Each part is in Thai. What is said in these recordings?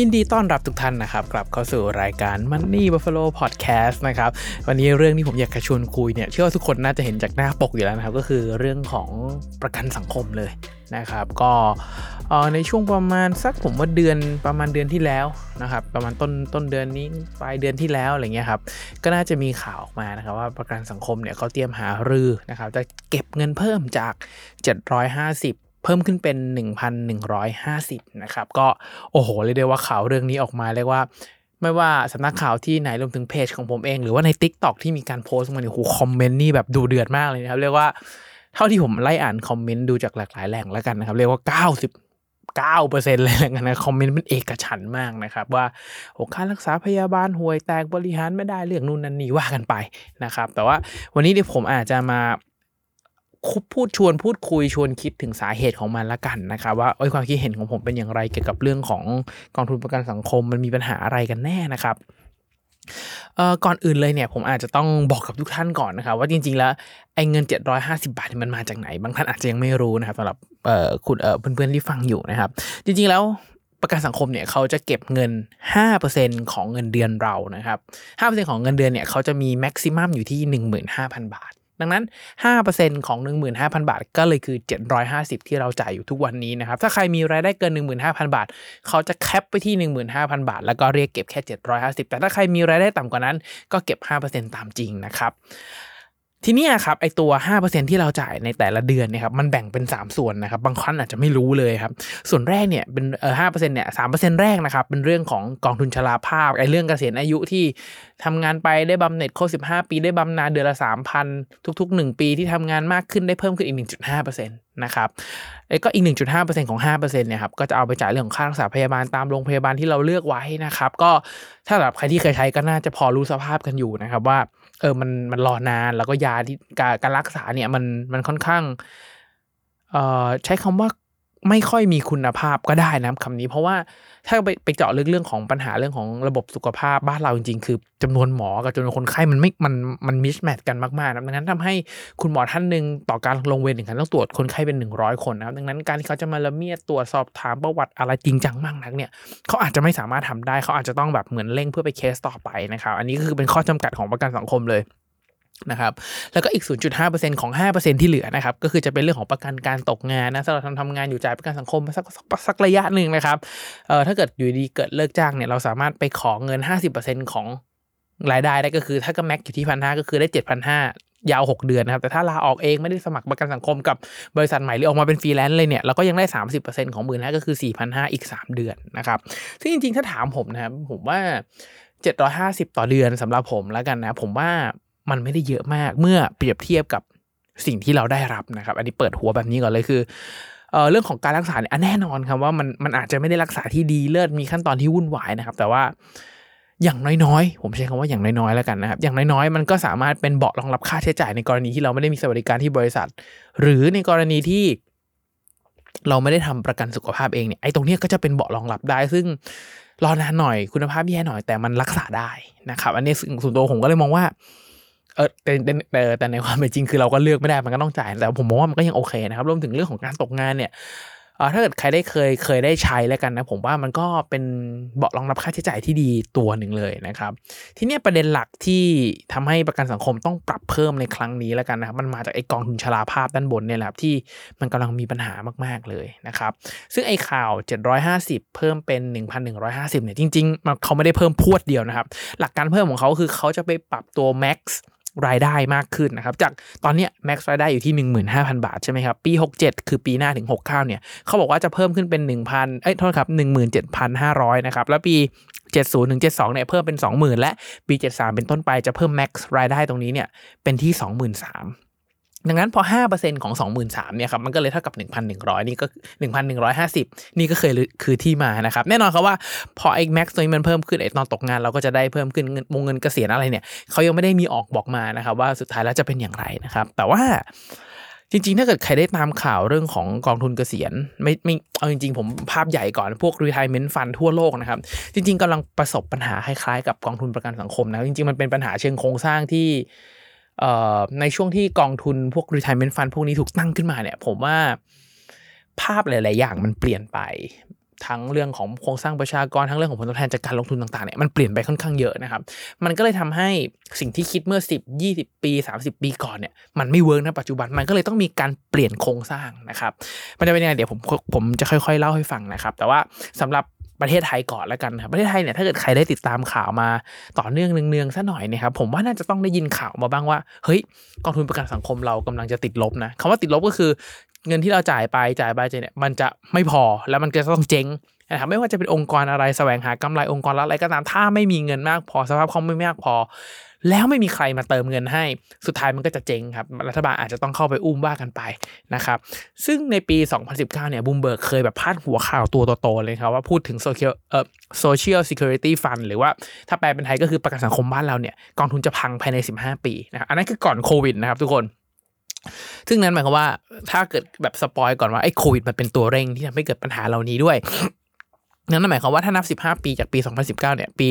ยินดีต้อนรับทุกท่านนะครับ กลับเข้าสู่รายการ Money Buffalo Podcast นะครับ วันนี้เรื่องที่ผมอยากจะชวนคุยเนี่ยเชื่อว่าทุกคนน่าจะเห็นจากหน้าปกอยู่แล้วนะครับ ก็คือเรื่องของประกันสังคมเลยนะครับ ก็ในช่วงประมาณสักผมว่าเดือนประมาณเดือนที่แล้วนะครับ ประมาณต้นต้นเดือนนี้ปลายเดือนที่แล้วอะไรเงี้ยครับก็น่าจะมีข่าวออกมานะครับว่าประกันสังคมเนี่ยเขาเตรียมหารือนะครับจะเก็บเงินเพิ่มจาก 750 เพิ่มขึ้นเป็น 1,150 นะครับ ก็โอ้โหเรียกได้ว่าข่าวเรื่องนี้ออกมาเรียกว่าไม่ว่าสำนักข่าวที่ไหนรวมถึงเพจของผมเอง หรือว่าใน Tik t o อกที่มีการโพสต์มาเนี่ยโหคอมเมนต์นี่แบบดูเดือดมากเลยนะครับ เรียกว่าเท่าที่ผมไล่อ่านคอมเมนต์ดูจากหลากหลายแหล่งแล้วกันนะครับ เรียกว่า99%เลยแล้วกันนะคอมเมนต์เป็นเอกฉันมากนะครับว่าโอ้ค่ารักษาพยาบาลห่วยแตกบริหารไม่ได้เรื่องนู่นนั่นนี่ว่ากันไปนะครับ แต่ว่าวันนี้เดี๋ยวผมอาจจะมา พูดชวนพูดคุยชวนคิดถึงสาเหตุของมันละกันนะครับว่าเอ้ยความคิดเห็นของผมเป็นอย่างไรเกี่ยวกับเรื่องของกองทุนประกันสังคมมันมีปัญหาอะไรกันแน่นะครับก่อนอื่นเลยเนี่ยผมอาจจะต้องบอกกับทุกท่านก่อนนะครับว่าจริงๆแล้วไอ้เงิน 750 บาทนี่มันมาจากไหน บางท่านอาจจะยังไม่รู้นะครับสำหรับเคุณเอ่อเพื่อนๆที่ฟังอยู่นะครับ จริงๆแล้วประกันสังคมเนี่ยเขาจะเก็บเงิน 5%ของเงินเดือนเรานะครับ 5%ของเงินเดือนเนี่ยเขาจะมีแม็กซิมัมอยู่ที่ 15,000 บาท ดังนั้น 5%ของ 15,000 บาท ก็เลยคือ 750 ที่เราจ่ายอยู่ทุกวันนี้นะครับ ถ้าใครมีรายได้เกิน 15,000 บาท เขาจะแคปไปที่ 15,000 บาท แล้วก็เรียกเก็บแค่ 750 แต่ถ้าใครมีรายได้ต่ำกว่านั้น ก็เก็บ 5%ตามจริงนะครับ ทีนี้ครับไอตัว 5%ที่เราจ่ายในแต่ละเดือนเนี่ยครับมันแบ่งเป็น 3 ส่วนนะครับบางท่านอาจจะไม่รู้เลยครับส่วนแรกเนี่ยเป็นเออห้าเปอร์เซ็นต์เนี่ยสามเปอร์เซ็นต์แรกนะครับเป็นเรื่องของกองทุนชราภาพไอเรื่องเกษียณอายุที่ทำงานไปได้บำเหน็จครบสิบห้าปีได้บำนาญเดือนละสามพันทุกๆหนึ่งปีที่ทำงานมากขึ้นได้เพิ่มขึ้นอีกหนึ่งจุดห้าเปอร์เซ็นต์นะครับแล้วก็อีกหนึ่งจุดห้าเปอร์เซ็นของห้าเปอร์เซ็นเนี่ยครับก็จะเอาไปจ่ายเรื่องของค่ารักษาพยาบาลตามโรงพยาบาลที่เราเลือกไว้นะครับ ก็ถ้าสำหรับใครที่เคยใช้ก็น่าจะพอรู้สภาพกันอยู่นะครับว่า เออมันมันรอนานแล้วก็ยาที่การการรักษาเนี่ยมันมันค่อนข้างเอ่อใช้คำว่าไม่ค่อยมีคุณภาพก็ได้นะคำนี้ เพราะว่า ถ้าไปไปเจาะลึกเรื่องของปัญหาเรื่องของระบบสุขภาพบ้านเราจริงๆ คือจำนวนหมอกับจำนวนคนไข้มันไม่ มัน มันมิชแมทกันมากๆนะดังนั้นทำให้คุณหมอท่านหนึ่งต่อการลงเวรถึงขั้นต้องตรวจคนไข้เป็น 100 คนนะครับดังนั้นการที่เขาจะมาละเมียดตรวจสอบถามประวัติอะไรจริงจังมากนักเนี่ยเขาอาจจะไม่สามารถทำได้เขาอาจจะต้องแบบเหมือนเร่งเพื่อไปเคสต่อไปนะครับอันนี้ก็คือเป็นข้อจำกัดของประกันสังคมเลย นะครับแล้วก็อีก 0.5%ของ 5%ที่เหลือนะครับก็คือจะเป็นเรื่องของประกันการตกงานนะสำหรับทำทำงานอยู่จ่ายประกันสังคมสักสักสกระยะหนึ่งนะครับเอ่อถ้าเกิดอยู่ดีเกิดเลิกจ้างเนี่ยเราสามารถไปขอเงิน 50%ของรายได้ได้ก็คือถ้าก็ max อยู่ที่พันห้าก็คือได้7,500ยาว 6 เดือนนะครับแต่ถ้าลาออกเองไม่ได้สมัครประกันสังคมกับบริษัทใหม่หรือออกมาเป็นฟรีแลนซ์เลยเนี่ยเราก็ยังได้ 30%ของหมื่นห้าก็คือ 4,500 อีก 3 เดือนนะครับซึ่งจริงๆ ถ้าถามผมนะครับผมว่า 750 ต่อเดือนสำหรับผมแล้วกันนะ ผมว่า มันไม่ได้เยอะมากเมื่อเปรียบเทียบกับสิ่งที่เราได้รับนะครับ อันนี้เปิดหัวแบบนี้ก่อนเลยคือเรื่องของการรักษาเนี่ยแน่นอนครับว่ามันมันอาจจะไม่ได้รักษาที่ดีเลิศมีขั้นตอนที่วุ่นวายนะครับ แต่ว่าอย่างน้อยๆ ผมใช้คำว่าอย่างน้อยๆแล้วกันนะครับ อย่างน้อยๆ มันก็สามารถเป็นเบาะรองรับค่าใช้จ่ายในกรณีที่เราไม่ได้มีสวัสดิการที่บริษัท หรือในกรณีที่เราไม่ได้ทำประกันสุขภาพเองเนี่ยไอ้ตรงนี้ก็จะเป็นเบาะรองรับได้ ซึ่งรอนานหน่อยคุณภาพแย่หน่อยแต่มันรักษาได้นะครับ อันนี้ส่วนตัวผมก็เลยมองว่า เออแต่แต่แต่ในความเป็นจริงคือเราก็เลือกไม่ได้มันก็ต้องจ่าย แต่ผมมองว่ามันก็ยังโอเคนะครับรวมถึงเรื่องของการตกงานเนี่ยเออถ้าเกิดใครได้เคยเคยได้ใช้แล้วกันนะผมว่ามันก็เป็นเบาะรองรับค่าใช้จ่ายที่ดีตัวหนึ่งเลยนะครับ ทีเนี้ยประเด็นหลักที่ทำให้ประกันสังคมต้องปรับเพิ่มในครั้งนี้แล้วกันนะครับมันมาจากไอ้กองทุนชราภาพด้านบนเนี่ยแหละที่มันกำลังมีปัญหามากๆเลยนะครับ ซึ่งไอ้ข่าว 750 เพิ่มเป็น 1,150เนี่ยจริงๆมันเขาไม่ได้เพิ่มพวดเดียวนะครับ หลักการเพิ่มของเขาคือเขาจะไปปรับตัว max รายได้มากขึ้นนะครับ จากตอนนี้ย max รายได้อยู่ที่ 15,000 บาทใช่ไหมครับปี 67 คือปีหน้าถึง 69 เนี่ยเขาบอกว่าจะเพิ่มขึ้นเป็น 1,000 เอ้ยโทษครับ 17,500 นะครับ แล้วปี 70 ถึง 72 เนี่ยเพิ่มเป็น 20,000 และปี 73 เป็นต้นไปจะเพิ่ม max รายได้ตรงนี้เนี่ยเป็นที่ 23,000 ดังนั้นพอ 5%ของ 23,000เนี่ยครับมันก็เลยเท่ากับ 1,100 นี่ก็ 1,150 นี่ก็เคยคือที่มานะครับ แน่นอนครับว่าพอไอ้แม็กซ์ตัวนี้มันเพิ่มขึ้นไอ้ตอนตกงานเราก็จะได้เพิ่มขึ้นวงเงินเกษียณอะไรเนี่ยเขายังไม่ได้มีออกบอกมานะครับว่าสุดท้ายแล้วจะเป็นอย่างไรนะครับ แต่ว่าจริงๆ ถ้าเกิดใครได้ตามข่าวเรื่องของกองทุนเกษียณไม่ไม่เอาจริงๆ ผมภาพใหญ่ก่อนพวก retirement fund ทั่วโลกนะครับ จริง ๆกำลังประสบปัญหาคล้ายๆ กับกองทุนประกันสังคมนะ จริงๆ มันเป็นปัญหาเชิงโครงสร้างที่ ในช่วงที่กองทุนพวก retirement fund พวกนี้ถูกตั้งขึ้นมาเนี่ย ผมว่าภาพหลาย ๆ อย่างมันเปลี่ยนไป ทั้งเรื่องของโครงสร้างประชากรทั้งเรื่องของผลตอบแทนจากการลงทุนต่าง ๆ เนี่ยมันเปลี่ยนไปค่อนข้างเยอะนะครับ มันก็เลยทำให้สิ่งที่คิดเมื่อ 10 20 ปี 30 ปีก่อนเนี่ยมันไม่เวิร์กนะปัจจุบันมันก็เลยต้องมีการเปลี่ยนโครงสร้างนะครับ มันจะเป็นยังไงเดี๋ยวผมผมจะค่อย ๆ เล่าให้ฟังนะครับ แต่ว่าสำหรับ ประเทศไทยก่อนแล้วกันครับประเทศไทยเนี่ยถ้าเกิดใครได้ติดตามข่าวมาต่อเนื่องเนืองๆซะหน่อยนะครับผมว่าน่าจะต้องได้ยินข่าวมาบ้างว่าเฮ้ยกองทุนประกันสังคมเรากำลังจะติดลบนะคำว่าติดลบก็คือเงินที่เราจ่ายไปจ่ายไปเนี่ยมันจะไม่พอแล้วมันก็ต้องเจ๊ง นะครับไม่ว่าจะเป็นองค์กรอะไรแสวงหากำไรองค์กรละอะไรก็ตามถ้าไม่มีเงินมากพอสภาพคล่องไม่มากพอ แล้วไม่มีใครมาเติมเงินให้สุดท้ายมันก็จะเจ๊งครับรัฐบาลอาจจะต้องเข้าไปอุ้มว่ากันไปนะครับซึ่งในปี 2019 เนี่ยบูมเบิร์กเคยแบบพาดหัวข่าวตัวโตๆเลยครับว่าพูดถึง social เอ่อ social security fund หรือว่าถ้าแปลเป็นไทยก็คือประกันสังคมบ้านเราเนี่ยกองทุนจะพังภายใน 15 ปีนะครับอันนั้นคือก่อนโควิดนะครับทุกคนซึ่งนั้นหมายความว่าถ้าเกิดแบบ spoil ก่อนว่าไอ้โควิดมันเป็นตัวเร่งที่ทำให้เกิดปัญหาเหล่านี้ด้วย นั่นหมายความว่าถ้านับ 15 ปีจากปี 2019 เนี่ย ปี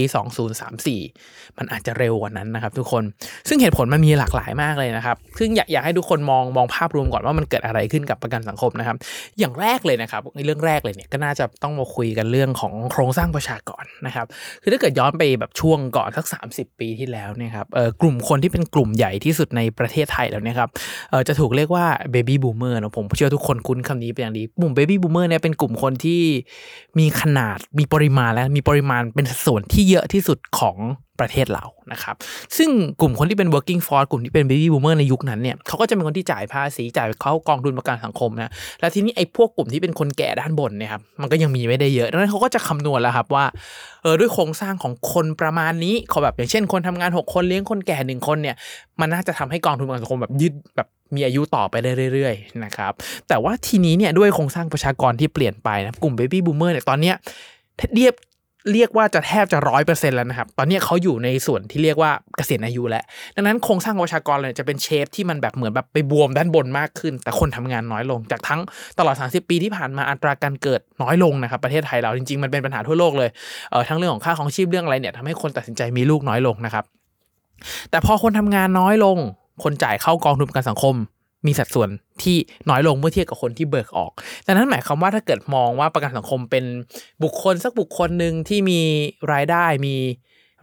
2034 มันอาจจะเร็วกว่านั้นนะครับทุกคน ซึ่งเหตุผลมันมีหลากหลายมากเลยนะครับ ซึ่งอยากอยากให้ทุกคนมองมองภาพรวมก่อนว่ามันเกิดอะไรขึ้นกับประกันสังคมนะครับ อย่างแรกเลยนะครับในเรื่องแรกเลยเนี่ยก็น่าจะต้องมาคุยกันเรื่องของโครงสร้างประชากรนะครับ คือถ้าเกิดย้อนไปแบบช่วงก่อนสัก 30 ปีที่แล้วเนี่ยครับเออกลุ่มคนที่เป็นกลุ่มใหญ่ที่สุดในประเทศไทยแล้วเนี่ยครับเออจะถูกเรียกว่า baby boomer นะผมเชื่อทุกคนคุ้นคำนี้เป็นอย่างดีกลุ่ม baby boomer เนี่ยเป็นกลุ่มคนที่มีขนาดมีปริมาณและมีปริมาณเป็นส่วนที่เยอะที่สุดของ ประเทศเรานะครับ ซึ่งกลุ่มคนที่เป็น working force กลุ่มที่เป็น baby boomer ในยุคนั้นเนี่ยเขาก็จะเป็นคนที่จ่ายภาษีจ่ายเข้ากองทุนประกันสังคมนะแล้วทีนี้ไอ้พวกกลุ่มที่เป็นคนแก่ด้านบนเนี่ยครับมันก็ยังมีไม่ได้เยอะดังนั้นเขาก็จะคำนวณแล้วครับว่าเออด้วยโครงสร้างของคนประมาณนี้เขาแบบอย่างเช่น คนทำงาน 6 คนเลี้ยงคนแก่หนึ่งคนเนี่ยมันน่าจะทำให้กองทุนประกันสังคมแบบยืดแบบมีอายุต่อไปเรื่อยๆนะครับแต่ว่าทีนี้เนี่ยด้วยโครงสร้างประชากรที่เปลี่ยนไปนะกลุ่ม baby boomer เนี่ยตอนเนี้ยเรียบ เรียกว่าจะแทบจะร้อยเปอร์เซ็นแล้วนะครับ ตอนนี้เขาอยู่ในส่วนที่เรียกว่าเกษียณอายุแล้ว ดังนั้นโครงสร้างประชากรเลยจะเป็นเชฟที่มันแบบเหมือนแบบไปบวมด้านบนมากขึ้น แต่คนทำงานน้อยลง จากทั้งตลอด 30 ปีที่ผ่านมาอัตราการเกิดน้อยลงนะครับ ประเทศไทยเราจริงๆ มันเป็นปัญหาทั่วโลกเลยเออทั้งเรื่องของค่าของชีพเรื่องอะไรเนี่ยทำให้คนตัดสินใจมีลูกน้อยลงนะครับ แต่พอคนทำงานน้อยลง คนจ่ายเข้ากองทุนประกันสังคม มีสัดส่วนที่น้อยลงเมื่อเทียบกับคนที่เบิกออกดังนั้นหมายความว่าถ้าเกิดมองว่าประกันสังคมเป็นบุคคลสักบุคคลหนึ่งที่มีรายได้มี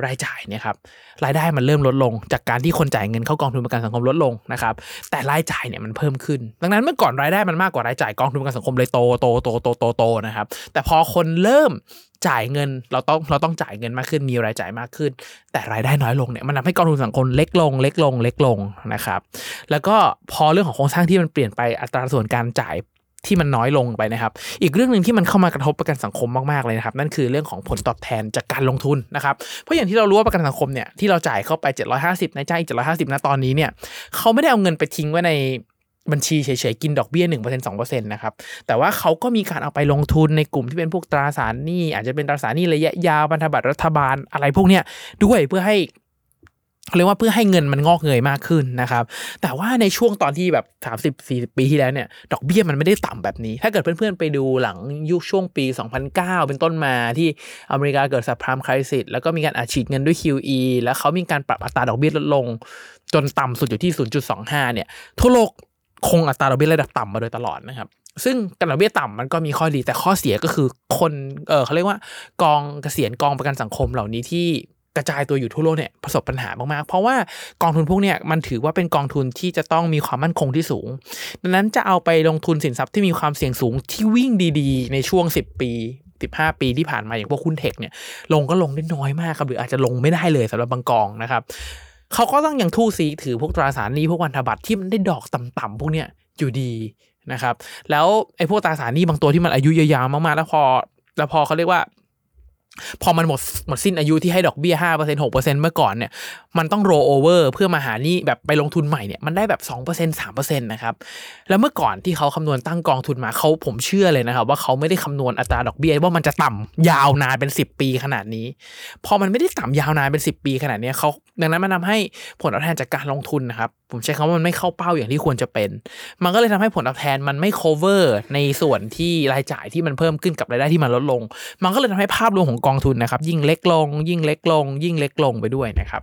รายจ่ายเนี่ยครับรายได้มันเริ่มลดลง จากการที่คนจ่ายเงินเข้ากองทุนประกันสังคมลดลงนะครับแต่รายจ่ายเนี่ยมันเพิ่มขึ้น ดังนั้นเมื่อก่อนรายได้มันมากกว่ารายจ่ายกองทุนประกันสังคมเลยโตโตโตโตโตโตนะครับแต่พอคนเริ่ม จ่ายเงินเราต้องเราต้องจ่ายเงินมากขึ้นมีรายจ่ายมากขึ้น แต่รายได้น้อยลงเนี่ยมันทำให้กองทุนสังคมเล็กลง เล็กลง เล็กลงนะครับ แล้วก็พอเรื่องของโครงสร้างที่มันเปลี่ยนไปอัตราส่วนการจ่ายที่มันน้อยลงไปนะครับ อีกเรื่องหนึ่งที่มันเข้ามากระทบประกันสังคมมากๆเลยนะครับ นั่นคือเรื่องของผลตอบแทนจากการลงทุนนะครับ เพราะอย่างที่เรารู้ว่าประกันสังคมเนี่ยที่เราจ่ายเข้าไป 750นายจ้างอีก750นะตอนนี้เนี่ยเขาไม่ได้เอาเงินไปทิ้งไว้ใน บัญชีเฉยๆ กินดอกเบี้ย1% 2%นะครับ แต่ว่าเขาก็มีการเอาไปลงทุนในกลุ่มที่เป็นพวกตราสารหนี้ อาจจะเป็นตราสารหนี้ระยะยาวพันธบัตรรัฐบาลอะไรพวกเนี้ยด้วยเพื่อให้เรียกว่าเพื่อให้เงินมันงอกเงยมากขึ้นนะครับ แต่ว่าในช่วงตอนที่แบบ 30 40 ปีที่แล้วเนี่ย ดอกเบี้ยมันไม่ได้ต่ำแบบนี้ ถ้าเกิดเพื่อนๆไปดูหลังยุคช่วงปี 2009 เป็นต้นมาที่อเมริกาเกิดสับพรามคริสิสแล้วก็มีการอัดฉีดเงินด้วย QE แล้วเขามีการปรับอัตราดอกเบี้ยลดลง จนต่ำสุดอยู่ที่ 0.25 เนี่ย ทั่วโลก คงอัตราดอกเบี้ยระดับต่ำมาโดยตลอดนะครับ ซึ่งการดอกเบี้ยต่ำมันก็มีข้อดีแต่ข้อเสียก็คือคนเออเขาเรียกว่ากองเกษียณกองประกันสังคมเหล่านี้ที่กระจายตัวอยู่ทั่วโลกเนี่ยประสบปัญหามากๆ เพราะว่ากองทุนพวกเนี้ยมันถือว่าเป็นกองทุนที่จะต้องมีความมั่นคงที่สูง ดังนั้นจะเอาไปลงทุนสินทรัพย์ที่มีความเสี่ยงสูงที่วิ่งดีๆ ในช่วง 10 ปี 15 ปีที่ผ่านมาอย่างพวกหุ้นเทคเนี่ยลงก็ลงได้น้อยมากครับหรืออาจจะลงไม่ได้เลยสำหรับบางกองนะครับ เขาก็ต้องยังทู่ซีถือพวกตราสารหนี้พวกวันธบัตรที่มันได้ดอกต่ำๆพวกเนี้ยอยู่ดีนะครับ แล้วไอ้พวกตราสารหนี้บางตัวที่มันอายุยาวๆมากๆ แล้วพอ แล้วพอเขาเรียกว่า พอมันหมดหมดสิ้นอายุที่ให้ดอกเบี้ยห้าเปอร์เซ็นหกเปอร์เซ็นเมื่อก่อนเนี่ยมันต้องโรโอเวอร์เพื่อมาหานี่แบบไปลงทุนใหม่เนี่ยมันได้แบบสองเปอร์เซ็นสามเปอร์เซ็นต์นะครับแล้วเมื่อก่อนที่เขาคำนวณตั้งกองทุนมาเขาผมเชื่อเลยนะครับว่าเขาไม่ได้คำนวณอัตราดอกเบี้ยว่ามันจะต่ำยาวนานเป็นสิบปีขนาดนี้ พอมันไม่ได้ต่ำยาวนานเป็นสิบปีขนาดนี้เขาดังนั้นมันทาให้ผลตอบแทนจากการลงทุนนะครับผมใช้คำว่ามันไม่เข้าเป้าอย่างที่ควรจะเป็น มันก็เลยทำให้ผลตอบแทนมันไม่ cover ในส่วนที่รายจ่ายที่มันเพิ่มขึ้นกับรายได้ที่มันลดลง มันก็เลยทำให้ภาพรวมของกองทุนนะครับ ยิ่งเล็กลง ยิ่งเล็กลง ยิ่งเล็กลงไปด้วยนะครับ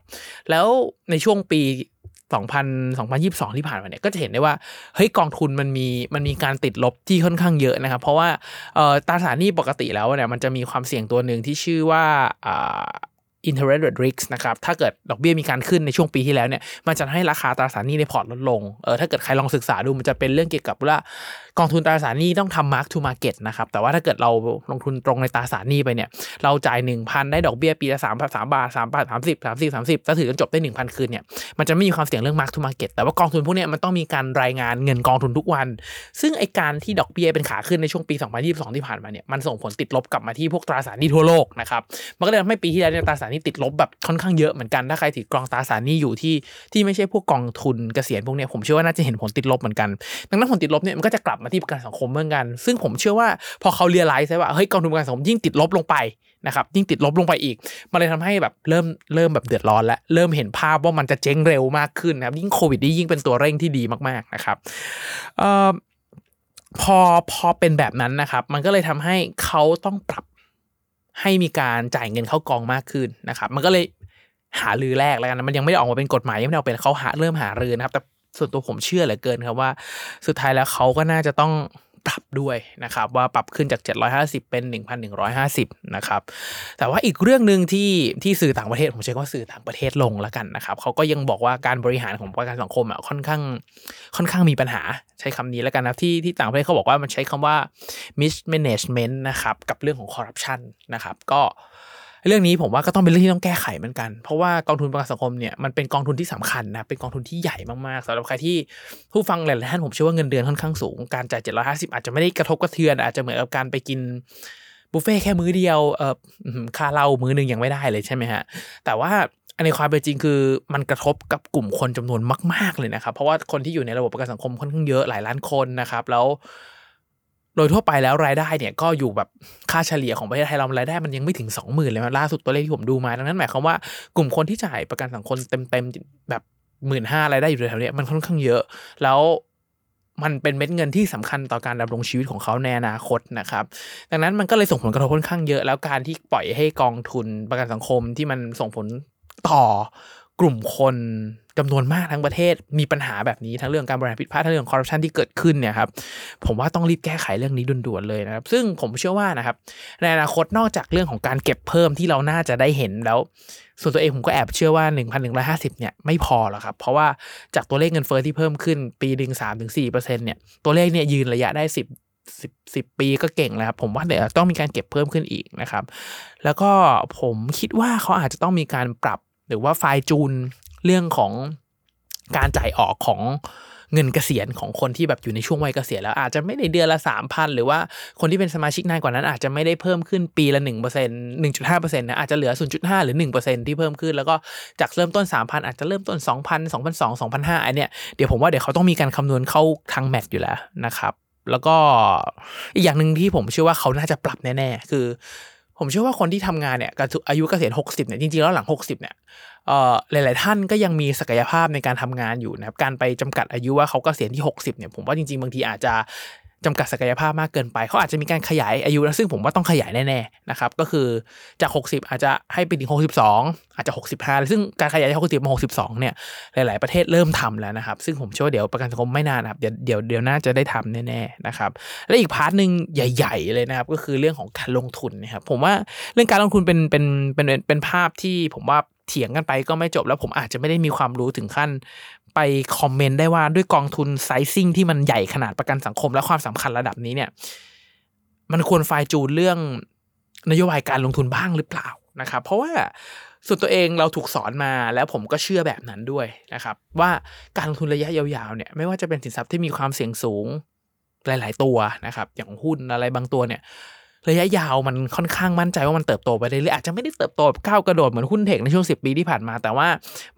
แล้วในช่วงปี 2000 2022 ที่ผ่านมาเนี่ยก็จะเห็นได้ว่าเฮ้ยกองทุนมันมีมันมีการติดลบที่ค่อนข้างเยอะนะครับ เพราะว่าเอ่อตราสารหนี้ปกติแล้วเนี่ยมันจะมีความเสี่ยงตัวหนึ่งที่ชื่อว่า interest rate risk นะครับ ถ้าเกิดดอกเบี้ยมีการขึ้นในช่วงปีที่แล้วเนี่ย มันจะให้ราคาตราสารหนี้ในพอร์ตลดลง เออ ถ้าเกิดใครลองศึกษาดู มันจะเป็นเรื่องเกี่ยวกับว่ากองทุนตราสารหนี้ต้องทำ mark to market นะครับ แต่ว่าถ้าเกิดเราลงทุนตรงในตราสารหนี้ไปเนี่ย เราจ่าย 1,000 ได้ดอกเบี้ยปีละ3 3บาท3บาท30 30 30ถ้าถือจนจบได้ 1,000 คืนเนี่ย มันจะไม่มีความเสี่ยงเรื่อง mark to market แต่ว่ากองทุนพวกนี้มันต้องมีการรายงานเงินกองทุนทุกวัน ซึ่งไอการที่ดอกเบี้ยเป็นขาขึ้นในช่วงปี 2022 ที่ผ่านมาเนี่ย มันส่งผลติดลบกลับมาที่พวกตราสารหนี้ทั่วโลกนะครับ มันก็เลยทำให้ปีที่แล้วเนี่ยตราสารหนี้ติดลบแบบค่อนข้างเยอะเหมือนกันถ้าใครถือกองตราสารนี้อยู่ที่ที่ไม่ใช่พวกกองทุนเกษียณพวกเนี้ยผมเชื่อว่าน่าจะเห็นผลติดลบเหมือนกัน ดังนั้นผลติดลบเนี่ยมันก็จะกลับมาที่ประกันสังคมเหมือนกัน ซึ่งผมเชื่อว่าพอเขาเรียลไลซ์ว่าเฮ้ยกองทุนประกันสังคมยิ่งติดลบลงไปนะครับยิ่งติดลบลงไปอีก มันเลยทำให้แบบเริ่มเริ่มแบบเดือดร้อนและเริ่มเห็นภาพว่ามันจะเจ๊งเร็วมากขึ้นนะครับยิ่งโควิดนี่ยิ่งเป็นตัวเร่งที่ดีมากๆนะครับพอพอเป็นแบบนั้นนะครับ มันก็เลยทำให้เขาต้องปรับ ให้มีการจ่ายเงินเข้ากองมากขึ้นนะครับมันก็เลยหาลือแรกแล้วกันมันยังไม่ได้ออกมาเป็นกฎหมายยังไม่ได้ออกเป็นเขาหาเริ่มหารือนะครับ แต่ส่วนตัวผมเชื่อเหลือเกินครับว่า สุดท้ายแล้วเขาก็น่าจะต้อง ปรับด้วยนะครับว่าปรับขึ้นจาก 750 เป็น 1,150นะครับแต่ว่าอีกเรื่องหนึ่งที่ที่สื่อต่างประเทศผมใช้คำว่าสื่อต่างประเทศลงแล้วกันนะครับเขาก็ยังบอกว่าการบริหารของประกันสังคมอะค่อนข้างค่อนข้างมีปัญหาใช้คำนี้แล้วกันนะที่ที่ต่างประเทศเขาบอกว่ามันใช้คำว่า mismanagement นะครับกับเรื่องของ corruption นะครับก็ เรื่องนี้ผมว่าก็ต้องเป็นเรื่องที่ต้องแก้ไขเหมือนกัน เพราะว่ากองทุนประกันสังคมเนี่ยมันเป็นกองทุนที่สำคัญนะเป็นกองทุนที่ใหญ่มากๆสำหรับใครที่ผู้ฟังหลายๆท่านผมเชื่อว่าเงินเดือนค่อนข้างสูงการจ่าย750 อาจจะไม่ได้กระทบกระเทือน อาจจะเหมือนกับการไปกินบุฟเฟ่แค่มื้อเดียวเออค่าเหล้ามื้อหนึงยังไม่ได้เลยใช่ไหมฮะแต่ว่าในความเป็นจริงคือมันกระทบกับกลุ่มคนจำนวนมาก ๆเลยนะครับ เพราะว่าคนที่อยู่ในระบบประกันสังคมค่อนข้างเยอะหลายล้านคนนะครับ แล้ว โดยทั่วไปแล้วรายได้เนี่ยก็อยู่แบบค่าเฉลี่ยของประเทศไทยเรารายได้มันยังไม่ถึง 20,000เลยนล่าสุดตัวเลขที่ผมดูมาดังนั้นหมายความว่ากลุ่มคนที่จ่ายประกันสังคมเต็มๆแบบหมื่นห้ารายได้อยู่แถวๆนี้มันค่อนข้างเยอะ แล้วมันเป็นเม็ดเงินที่สำคัญต่อการดำรงชีวิตของเขาในอนาคตนะครับ ดังนั้นมันก็เลยส่งผลกระทบค่อนข้างเยอะ แล้วการที่ปล่อยให้กองทุนประกันสังคมที่มันส่งผลต่อ กลุ่มคนจำนวนมากทั้งประเทศมีปัญหาแบบนี้ทั้งเรื่องการบริหารผิดพลาดทั้งเรื่องคอร์รัปชันที่เกิดขึ้นเนี่ยครับผมว่าต้องรีบแก้ไขเรื่องนี้ด่วนๆเลยนะครับ ซึ่งผมเชื่อว่านะครับในอนาคตนอกจากเรื่องของการเก็บเพิ่มที่เราน่าจะได้เห็นแล้ว ส่วนตัวเองผมก็แอบเชื่อว่า 1,150 เนี่ยไม่พอหรอกครับ เพราะว่าจากตัวเลขเงินเฟ้อที่เพิ่มขึ้นปีหนึ่งสามถึงสี่เปอร์เซ็นต์เนี่ยตัวเลขเนี่ยยืนระยะได้สิบสิบสิบปีก็เก่งแล้วครับ ผมว่าเดี๋ยวต้องมีการเก็บเพิ่มขึ้นอีกนะครับ แล้วก็ผมคิดว่าเขาอาจจะต้องมีการปรับ หรือว่าไฟจูนเรื่องของการจ่ายออกของเงินเกษียณของคนที่แบบอยู่ในช่วงวัยเกษียณแล้วอาจจะไม่ได้เดือนละสามพันหรือว่าคนที่เป็นสมาชิกนานกว่านั้น อาจจะไม่ได้เพิ่มขึ้นปีละหนึ่งเปอร์เซ็นต์หนึ่งจุดห้าเปอร์เซ็นต์นะอาจจะเหลือศูนย์จุดห้าหรือหนึ่งเปอร์เซ็นต์ที่เพิ่มขึ้นแล้วก็จากเริ่มต้นสามพันอาจจะเริ่มต้นสองพันสองพันสองสองพันห้าอันเนี้ยเดี๋ยวผมว่าเดี๋ยวเขาต้องมีการคำนวณเข้าทางแมทอยู่แล้วนะครับ แล้วก็อีกอย่างหนึ่งที่ผมเชื่อว่าเขาน่าจะปรับแน่ๆคือ ผมเชื่อว่าคนที่ทำงานเนี่ยอายุเกษียณ60เนี่ยจริงๆแล้วหลัง 60เนี่ยหลาย ๆ ท่านก็ยังมีศักยภาพในการทำงานอยู่นะครับการไปจำกัดอายุว่าเขาเกษียณที่ 60เนี่ยผมว่าจริง ๆ บางทีอาจจะ จำกัดศักยภาพมากเกินไป เขาอาจจะมีการขยายอายุนะซึ่งผมว่าต้องขยายแน่ๆนะครับก็คือจาก 60 อาจจะให้ไปถึง 62 อาจจะ 65 ซึ่งการขยายจาก60มา62 เนี่ยหลาย ๆประเทศเริ่มทำแล้วนะครับ ซึ่งผมเชื่อว่าเดี๋ยวประกันสังคมไม่นานนะครับเดี๋ยวเดี๋ยวเดี๋ยวน่าจะได้ทำแน่ๆนะครับและอีก part หนึ่งใหญ่ ๆ เลยนะครับ ก็คือเรื่องของการลงทุนนะครับผมว่าเรื่องการลงทุนเป็นเป็นเป็นเป็นภาพที่ผมว่าเถียงกันไปก็ไม่จบแล้วผมอาจจะไม่ได้มีความรู้ถึงขั้น ไป comment ได้ว่าด้วยกองทุน sizing ที่มันใหญ่ขนาดประกันสังคมและความสำคัญระดับนี้เนี่ย มันควร fine-tune เรื่องนโยบายการลงทุนบ้างหรือเปล่านะครับ เพราะว่าส่วนตัวเองเราถูกสอนมาแล้วผมก็เชื่อแบบนั้นด้วยนะครับ ว่าการลงทุนระยะยาวๆเนี่ยไม่ว่าจะเป็นสินทรัพย์ที่มีความเสี่ยงสูงหลาย ๆ ตัวนะครับ อย่างหุ้นอะไรบางตัวเนี่ย ระยะยาวมันค่อนข้างมั่นใจว่ามันเติบโตไปเรื่อยๆอาจจะไม่ได้เติบโตแบบก้าวกระโดดเหมือนหุ้นเทคในช่วง 10 ปีที่ผ่านมา แต่ว่า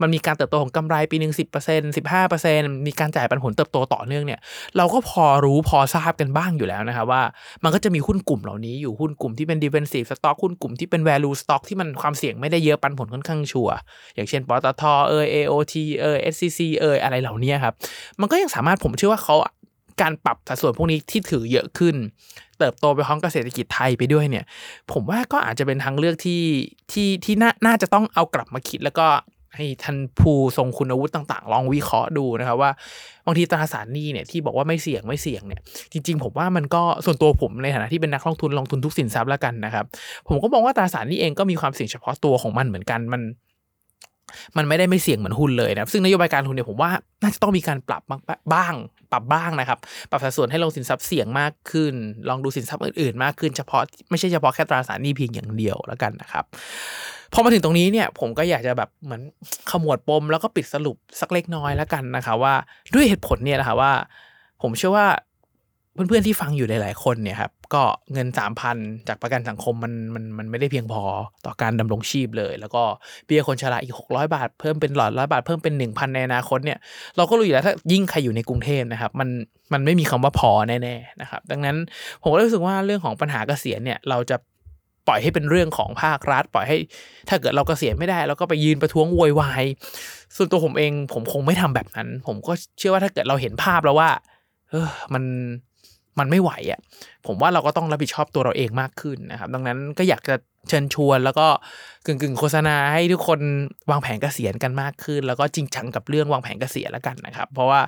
มันมีการเติบโตของกำไรปีหนึ่งสิบเปอร์เซ็นต์สิบห้าเปอร์เซ็นต์มีการจ่ายปันผลเติบโตต่อเนื่องเนี่ยเราก็พอรู้พอทราบกันบ้างอยู่แล้วนะครับว่ามันก็จะมีหุ้นกลุ่มเหล่านี้อยู่หุ้นกลุ่มที่เป็น defensive stock หุ้นกลุ่มที่เป็น value stock ที่มันความเสี่ยงไม่ได้เยอะปันผลค่อนข้างชัวอย่างเช่นปตทเออ AOT เออ SCC เอออะไรเหล่านี้ครับมันก็ยังสามารถผมเชื่อว่าเขาการปรับสัดส่วนพวกนี้ที่ถือเยอะขึ้น เติบโตไปพร้อมกับเศรษฐกิจไทยไปด้วยเนี่ย ผมว่าก็อาจจะเป็นทางเลือกที่ที่ที่น่าน่าจะต้องเอากลับมาคิด แล้วก็ให้ท่านผู้ทรงคุณวุฒิต่างๆ ลองวิเคราะห์ดูนะครับว่าบางทีตราสารหนี้เนี่ยที่บอกว่าไม่เสี่ยงไม่เสี่ยงเนี่ยจริง ๆ ผมว่ามันก็ส่วนตัวผมในฐานะที่เป็นนักลงทุนลงทุนทุกสินทรัพย์แล้วกันนะครับ ผมก็มองว่าตราสารหนี้เองก็มีความเสี่ยงเฉพาะตัวของมันเหมือนกันมัน มันไม่ได้ไม่เสี่ยงเหมือนหุ้นเลยนะซึ่งนโยบายการทุนเนี่ยผมว่าน่าจะต้องมีการปรับบ้าง ปรับบ้างนะครับ ปรับสัดส่วนให้ลงสินทรัพย์เสี่ยงมากขึ้น ลองดูสินทรัพย์อื่นๆ มากขึ้นเฉพาะไม่ใช่เฉพาะแค่ตราสารหนี้เพียงอย่างเดียวแล้วกันนะครับพอมาถึงตรงนี้เนี่ยผมก็อยากจะแบบเหมือนขมวดปม แล้วก็ปิดสรุปสักเล็กน้อยแล้วกันนะคะว่าด้วยเหตุผลเนี่ยแหละคะว่า ผมเชื่อว่า เพื่อนๆที่ฟังอยู่หลายๆคนเนี่ยครับก็เงินสามพันจากประกันสังคมมันมันมันไม่ได้เพียงพอต่อการดำรงชีพเลย แล้วก็เบี้ยคนชราอีก 600 บาท เพิ่มเป็นหลอดร้อยบาทเพิ่มเป็น 1,000 ในอนาคตเนี่ยเราก็รู้อยู่แล้วถ้ายิ่งใครอยู่ในกรุงเทพนะครับมันมันไม่มีคำว่าพอแน่ๆนะครับดังนั้นผมก็รู้สึกว่าเรื่องของปัญหาเกษียณเนี่ยเราจะปล่อยให้เป็นเรื่องของภาครัฐ ปล่อยให้ ถ้าเกิดเราเกษียณไม่ได้เราก็ไปยืนประท้วงโวยวายส่วนตัวผมเองผมคงไม่ทำแบบนั้น ผมก็เชื่อว่าถ้าเกิดเราเห็นภาพแล้วว่าเออมัน มันไม่ไหวอะ่ะผมว่าเราก็ต้องรับผิดชอบตัวเราเองมากขึ้นนะครับ ดังนั้นก็อยากจะเชิญชวน แล้วก็กึ่งกึ่งโฆษณาให้ทุกคนวางแผนเกษียณกันมากขึ้น แล้วก็จริงจังกับเรื่องวางแผนเกษียณแล้วกันนะครับ เพราะว่า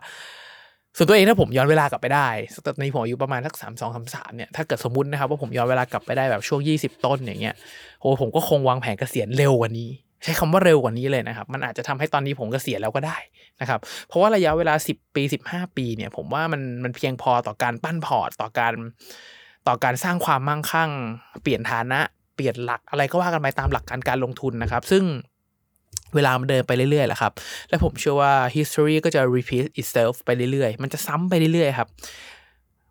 ส่วนตัวเองถ้าผมย้อนเวลากลับไปได้ตอนนี้ผมอายุประมาณสักสามสองสามสามเนี่ยถ้าเกิดสมมตินะครับว่าผมย้อนเวลากลับไปได้แบบช่วงยี่สิบต้นอย่างเงี้ยโหผมก็คงวางแผนเกษียณเร็วกว่านี้ ใช้คำว่าเร็วกว่านี้เลยนะครับ มันอาจจะทำให้ตอนนี้ผมกเกษียณแล้วก็ได้นะครับ เพราะว่าระยะเวลา 10 ปี 15 ปีเนี่ย ผมว่ามันมันเพียงพอต่อการปั้นพอร์ตต่อการต่อการสร้างความมั่งคั่ง เปลี่ยนฐานะ เปลี่ยนหลักอะไรก็ว่ากันไปตามหลักการการลงทุนนะครับ ซึ่งเวลามันเดินไปเรื่อยๆแหละครับ และผมเชื่อว่า history ก็จะ repeat itself ไปเรื่อยๆ มันจะซ้ำไปเรื่อยๆ ครับ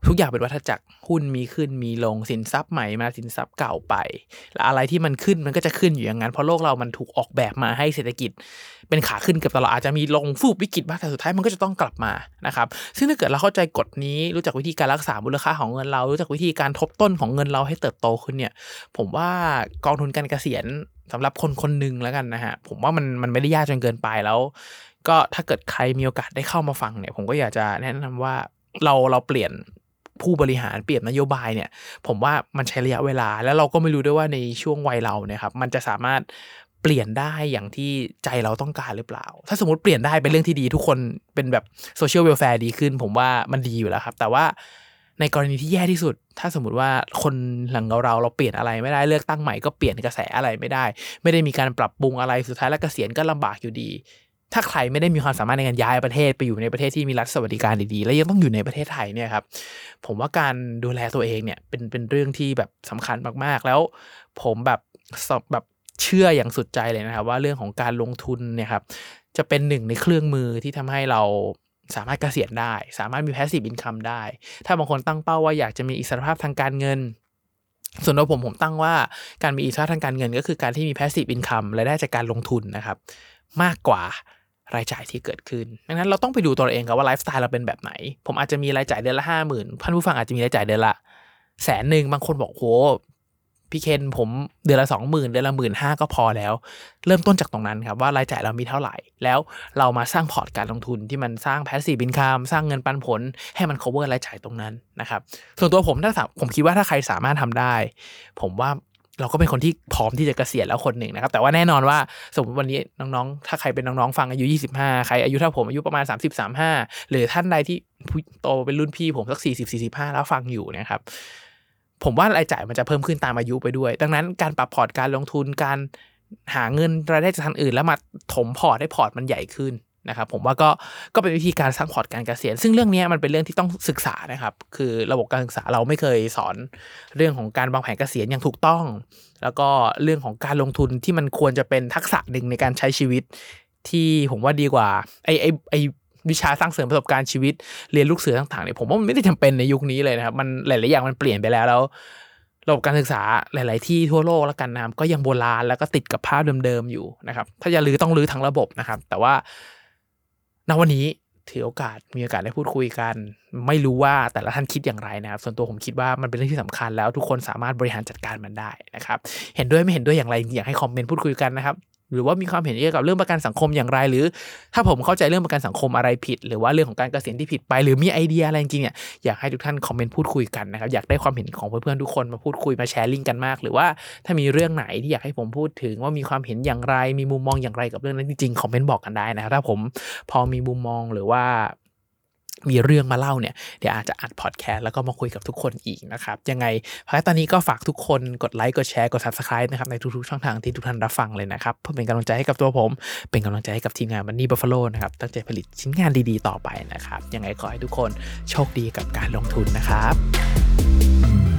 ทุกอย่างเป็นวัฏจักรหุ้นมีขึ้นมีลงสินทรัพย์ใหม่มาสินทรัพย์เก่าไป และอะไรที่มันขึ้นมันก็จะขึ้นอยู่อย่างนั้นเพราะโลกเรามันถูกออกแบบมาให้เศรษฐกิจ เป็นขาขึ้นเกือบตลอดอาจจะมีลงฟูบวิกฤตบ้างแต่สุดท้ายมันก็จะต้องกลับมานะครับซึ่งถ้าเกิดเราเข้าใจกฎนี้รู้จักวิธีการรักษามูลค่าของเงินเรา รู้จักวิธีการทบต้นของเงินเราให้เติบโตขึ้นเนี่ย ผมว่ากองทุนการเกษียณสำหรับคนคนหนึ่งแล้วกันนะฮะผมว่ามันมันไม่ได้ยากจนเกินไปแล้ว ก็ถ้าเกิดใครมีโอกาสได้เข้ามาฟังเนี่ย ผมก็อยากจะแนะนำว่าเราเราเปลี่ยน ผู้บริหารเปลี่ยนนโยบายเนี่ย ผมว่ามันใช้ระยะเวลา แล้วเราก็ไม่รู้ด้วยว่าในช่วงวัยเราเนี่ยครับมันจะสามารถเปลี่ยนได้อย่างที่ใจเราต้องการหรือเปล่า ถ้าสมมติเปลี่ยนได้เป็นเรื่องที่ดีทุกคนเป็นแบบ social welfare ดีขึ้น ผมว่ามันดีอยู่แล้วครับ แต่ว่าในกรณีที่แย่ที่สุด ถ้าสมมติว่าคนหลังเราเราเปลี่ยนอะไรไม่ได้เลือกตั้งใหม่ก็เปลี่ยนกระแสอะไรไม่ได้ ไม่ได้มีการปรับปรุงอะไรสุดท้ายแล้วกเกษียณก็ลำบากอยู่ดี ถ้าใครไม่ได้มีความสามารถในการย้ายประเทศไปอยู่ในประเทศที่มีรัฐสวัสดิการดีๆ แล้วยังต้องอยู่ในประเทศไทยเนี่ยครับผมว่าการดูแลตัวเองเนี่ยเป็นเป็นเรื่องที่แบบสำคัญมากๆ แล้วผมแบบสอบแบบเชื่ออย่างสุดใจเลยนะครับ ว่าเรื่องของการลงทุนเนี่ยครับจะเป็นหนึ่งในเครื่องมือที่ทำให้เราสามารถเกษียณได้ สามารถมี passive income ได้ ถ้าบางคนตั้งเป้าว่าอยากจะมีอิสรภาพทางการเงิน ส่วนตัวผมผมตั้งว่าการมีอิสระทางการเงิน ก็คือการที่มี passive income รายได้จากการลงทุนนะครับ มากกว่า รายจ่ายที่เกิดขึ้น ดังนั้นเราต้องไปดูตัวเองครับว่าไลฟ์สไตล์เราเป็นแบบไหน ผมอาจจะมีรายจ่ายเดือนละห้าหมื่นท่านผู้ฟังอาจจะมีรายจ่ายเดือนละแสนหนึ่งบางคนบอกโหพี่เคนผมเดือนละสองหมื่นเดือนละหมื่นห้าก็พอแล้ว เริ่มต้นจากตรงนั้นครับว่ารายจ่ายเรามีเท่าไหร่ แล้วเรามาสร้างพอร์ตการลงทุนที่มันสร้าง passive income สร้างเงินปันผลให้มัน cover รายจ่ายตรงนั้นนะครับส่วนตัวผมถ้าผมคิดว่าถ้าใครสามารถทำได้ ผมว่า เราก็เป็นคนที่พร้อมที่จะเกษียณแล้วคนหนึ่งนะครับ แต่ว่าแน่นอนว่าสมมติวันนี้น้องๆ ถ้าใครเป็นน้องๆฟังอายุ 25 ใครอายุเท่าผมอายุประมาณ 30 35 หรือท่านใดที่โตเป็นรุ่นพี่ผมสัก 40 45 แล้วฟังอยู่นะครับ ผมว่ารายจ่ายมันจะเพิ่มขึ้นตามอายุไปด้วย ดังนั้นการปรับพอร์ตการลงทุนการหาเงินรายได้จากทางอื่น แล้วมาถมพอร์ตให้พอร์ตมันใหญ่ขึ้น นะครับผมว่าก็ก็เป็นวิธีการสร้างพอร์ตการเกษียณ ซึ่งเรื่องนี้มันเป็นเรื่องที่ต้องศึกษานะครับ คือระบบการศึกษาเราไม่เคยสอนเรื่องของการวางแผนเกษียณอย่างถูกต้อง แล้วก็เรื่องของการลงทุนที่มันควรจะเป็นทักษะหนึ่งในการใช้ชีวิต ที่ผมว่าดีกว่าไอ้ไอ้ไอ้วิชาสร้างเสริมประสบการณ์ชีวิตเรียนลูกเสือต่างๆเนี่ยผมว่ามันไม่ได้จำเป็นในยุคนี้เลยนะครับมันหลาย ๆ อย่างมันเปลี่ยนไปแล้วแล้วระบบการศึกษาหลาย ๆ ที่ทั่วโลกแล้วกันนะครับก็ยังโบราณแล้วก็ติดกับภาพเดิม ๆ อยู่นะครับ ถ้าจะรื้อต้องรื้อทั้งระบบนะครับ แต่ว่า ณวันนี้ถือโอกาสมีโอกาสได้พูดคุยกัน ไม่รู้ว่าแต่ละท่านคิดอย่างไรนะครับ ส่วนตัวผมคิดว่ามันเป็นเรื่องที่สำคัญแล้วทุกคนสามารถบริหารจัดการมันได้นะครับ เห็นด้วยไม่เห็นด้วยอย่างไรอยากให้คอมเมนต์พูดคุยกันนะครับ หรือว่ามีความเห็นเกี่ยวกับเรื่องประกันสังคมอย่างไร หรือ ถ้าผมเข้าใจเรื่องประกันสังคมอะไรผิด หรือว่าเรื่องของการเกษียณที่ผิดไป หรือมีไอเดียอะไรจริงเนี่ยอยากให้ทุกท่านคอมเมนต์พูดคุยกันนะครับอยากได้ความเห็นของเพื่อนๆทุกคนมาพูดคุยมาแชร์ลิงก์กันมาก หรือว่าถ้ามีเรื่องไหนที่อยากให้ผมพูดถึงว่ามีความเห็นอย่างไร มีมุมมองอย่างไรกับเรื่องนั้นจริงๆคอมเมนต์บอกกันได้นะครับถ้าผมพอมีมุมมองหรือว่า มีเรื่องมาเล่าเนี่ยเดี๋ยวอาจจะอัดพอดแคสต์แล้วก็มาคุยกับทุกคนอีกนะครับ ยังไงภาะตอนนี้ก็ฝากทุกคนกดไลค์กดแชร์กด subscribe นะครับในทุกๆช่องทางที่ทุกท่านรับฟังเลยนะครับ เพื่อเป็นกำลังใจให้กับตัวผม เป็นกำลังใจให้กับทีมงาน Money Buffalo นะครับตั้งใจผลิตชิ้นงานดีๆ ต่อไปนะครับ ยังไงขอให้ทุกคนโชคดีกับการลงทุนนะครับ